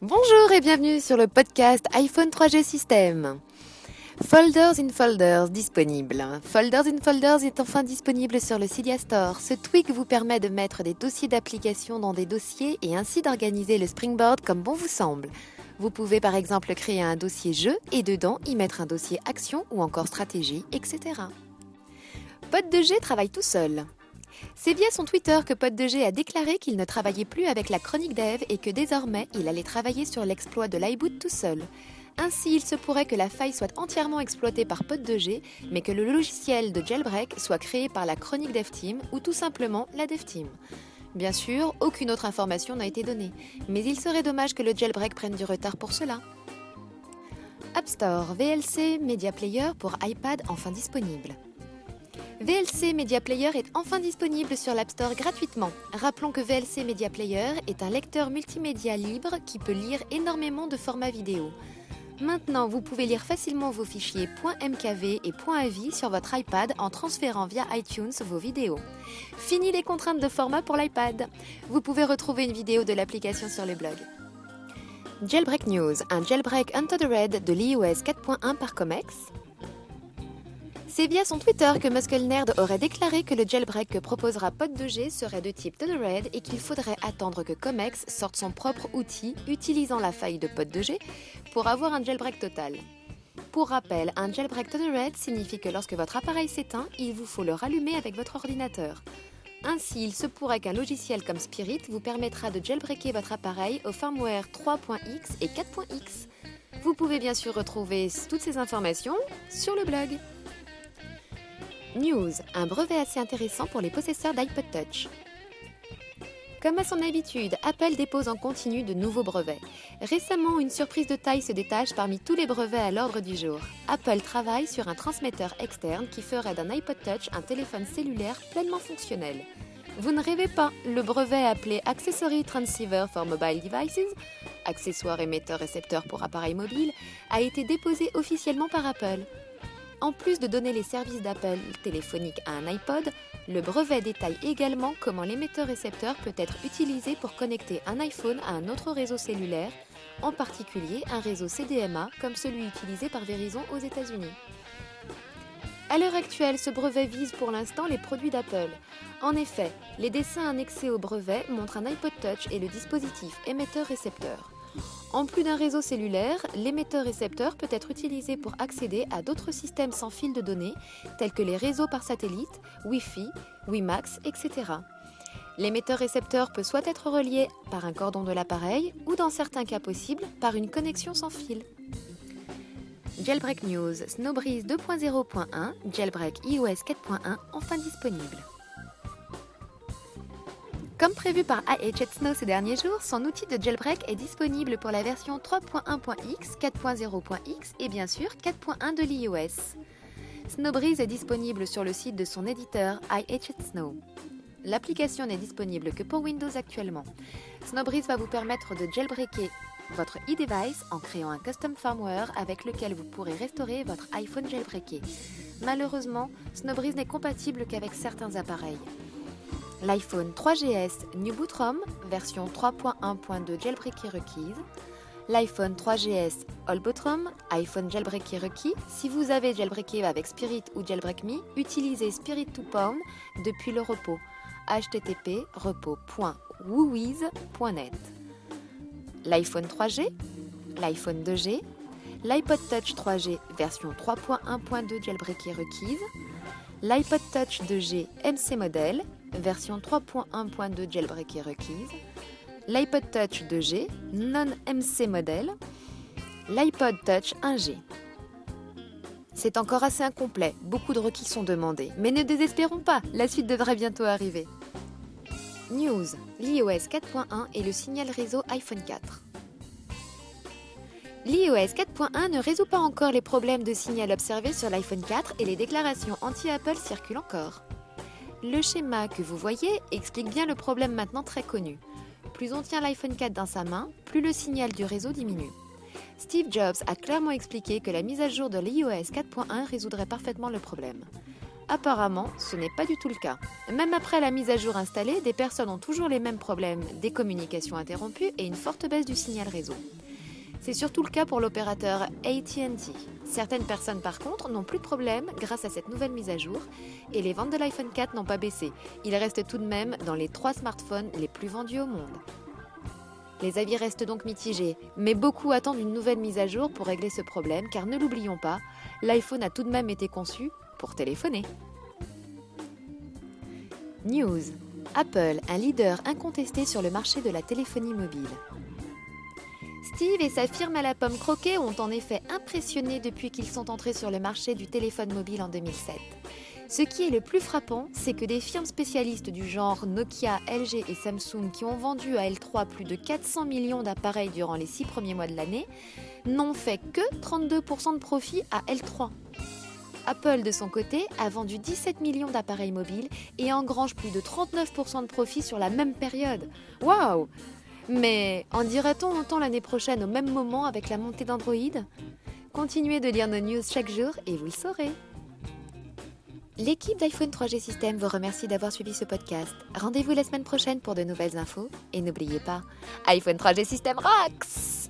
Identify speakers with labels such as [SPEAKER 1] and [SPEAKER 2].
[SPEAKER 1] Bonjour et bienvenue sur le podcast iPhone 3G System. Folders in Folders disponible. Folders in Folders est enfin disponible sur le Cydia Store. Ce tweak vous permet de mettre des dossiers d'application dans des dossiers et ainsi d'organiser le Springboard comme bon vous semble. Vous pouvez par exemple créer un dossier jeu et dedans y mettre un dossier action ou encore stratégie, etc. Pod2G travaille tout seul. C'est via son Twitter que Pod2G a déclaré qu'il ne travaillait plus avec la chronique dev et que désormais il allait travailler sur l'exploit de l'iBoot tout seul. Ainsi, il se pourrait que la faille soit entièrement exploitée par Pod2G, mais que le logiciel de jailbreak soit créé par la chronique dev team ou tout simplement la dev team. Bien sûr, aucune autre information n'a été donnée, mais il serait dommage que le jailbreak prenne du retard pour cela. App Store VLC Media Player pour iPad enfin disponible. VLC Media Player est enfin disponible sur l'App Store gratuitement. Rappelons que VLC Media Player est un lecteur multimédia libre qui peut lire énormément de formats vidéo. Maintenant, vous pouvez lire facilement vos fichiers .mkv et .avi sur votre iPad en transférant via iTunes vos vidéos. Fini les contraintes de format pour l'iPad. Vous pouvez retrouver une vidéo de l'application sur le blog. Jailbreak News, un jailbreak Under the Red de l'iOS 4.1 par Comex. C'est via son Twitter que Muscle aurait déclaré que le jailbreak que proposera Pod2G serait de type Red et qu'il faudrait attendre que Comex sorte son propre outil utilisant la faille de Pod2G pour avoir un jailbreak total. Pour rappel, un jailbreak Red signifie que lorsque votre appareil s'éteint, il vous faut le rallumer avec votre ordinateur. Ainsi, il se pourrait qu'un logiciel comme Spirit vous permettra de jailbreaker votre appareil au firmware 3.x et 4.x. Vous pouvez bien sûr retrouver toutes ces informations sur le blog. News, un brevet assez intéressant pour les possesseurs d'iPod Touch. Comme à son habitude, Apple dépose en continu de nouveaux brevets. Récemment, une surprise de taille se détache parmi tous les brevets à l'ordre du jour. Apple travaille sur un transmetteur externe qui ferait d'un iPod Touch un téléphone cellulaire pleinement fonctionnel. Vous ne rêvez pas, le brevet appelé Accessory Transceiver for Mobile Devices, accessoire émetteur récepteur pour appareils mobiles, a été déposé officiellement par Apple. En plus de donner les services d'appel téléphonique à un iPod, le brevet détaille également comment l'émetteur-récepteur peut être utilisé pour connecter un iPhone à un autre réseau cellulaire, en particulier un réseau CDMA comme celui utilisé par Verizon aux États-Unis. À l'heure actuelle, ce brevet vise pour l'instant les produits d'Apple. En effet, les dessins annexés au brevet montrent un iPod Touch et le dispositif émetteur-récepteur. En plus d'un réseau cellulaire, l'émetteur-récepteur peut être utilisé pour accéder à d'autres systèmes sans fil de données, tels que les réseaux par satellite, Wi-Fi, WiMAX, etc. L'émetteur-récepteur peut soit être relié par un cordon de l'appareil, ou dans certains cas possibles, par une connexion sans fil. Jailbreak News Snowbreeze 2.0.1, Jailbreak iOS 4.1 enfin disponible. Comme prévu par Snow ces derniers jours, son outil de jailbreak est disponible pour la version 3.1.x, 4.0.x et bien sûr 4.1 de l'iOS. Snowbreeze est disponible sur le site de son éditeur Snow. L'application n'est disponible que pour Windows actuellement. Snowbreeze va vous permettre de jailbreaker votre e-device en créant un custom firmware avec lequel vous pourrez restaurer votre iPhone jailbreaké. Malheureusement, Snowbreeze n'est compatible qu'avec certains appareils l'iPhone 3GS New Boot ROM version 3.1.2 jailbreaké requise, l'iPhone 3GS All Boot ROM, iPhone jailbreaké requis. Si vous avez jailbreaké avec Spirit ou Jailbreak Me, utilisez Spirit to Palm depuis le repos http repos.woowiz.net. L'iPhone 3G, l'iPhone 2G, l'iPod Touch 3G version 3.1.2 jailbreaké requise, l'iPod Touch 2G MC modèle version 3.1.2 jailbreak est requise, l'iPod Touch 2G, non-MC modèle, l'iPod Touch 1G. C'est encore assez incomplet, beaucoup de requis sont demandés, mais ne désespérons pas, la suite devrait bientôt arriver. News, l'iOS 4.1 et le signal réseau iPhone 4. L'iOS 4.1 ne résout pas encore les problèmes de signal observés sur l'iPhone 4 et les déclarations anti-Apple circulent encore. Le schéma que vous voyez explique bien le problème maintenant très connu. Plus on tient l'iPhone 4 dans sa main, plus le signal du réseau diminue. Steve Jobs a clairement expliqué que la mise à jour de l'iOS 4.1 résoudrait parfaitement le problème. Apparemment, ce n'est pas du tout le cas. Même après la mise à jour installée, des personnes ont toujours les mêmes problèmes, des communications interrompues et une forte baisse du signal réseau. C'est surtout le cas pour l'opérateur ATT. Certaines personnes par contre n'ont plus de problème grâce à cette nouvelle mise à jour et les ventes de l'iPhone 4 n'ont pas baissé. Il reste tout de même dans les trois smartphones les plus vendus au monde. Les avis restent donc mitigés, mais beaucoup attendent une nouvelle mise à jour pour régler ce problème car ne l'oublions pas, l'iPhone a tout de même été conçu pour téléphoner. News. Apple, un leader incontesté sur le marché de la téléphonie mobile. Steve et sa firme à la pomme croquée ont en effet impressionné depuis qu'ils sont entrés sur le marché du téléphone mobile en 2007. Ce qui est le plus frappant, c'est que des firmes spécialistes du genre Nokia, LG et Samsung qui ont vendu à L3 plus de 400 millions d'appareils durant les 6 premiers mois de l'année n'ont fait que 32% de profit à L3. Apple, de son côté, a vendu 17 millions d'appareils mobiles et engrange plus de 39% de profit sur la même période. Waouh Mais en dira-t-on autant l'année prochaine au même moment avec la montée d'Android? Continuez de lire nos news chaque jour et vous le saurez. L'équipe d'iPhone 3G System vous remercie d'avoir suivi ce podcast. Rendez-vous la semaine prochaine pour de nouvelles infos et n'oubliez pas, iPhone 3G System rocks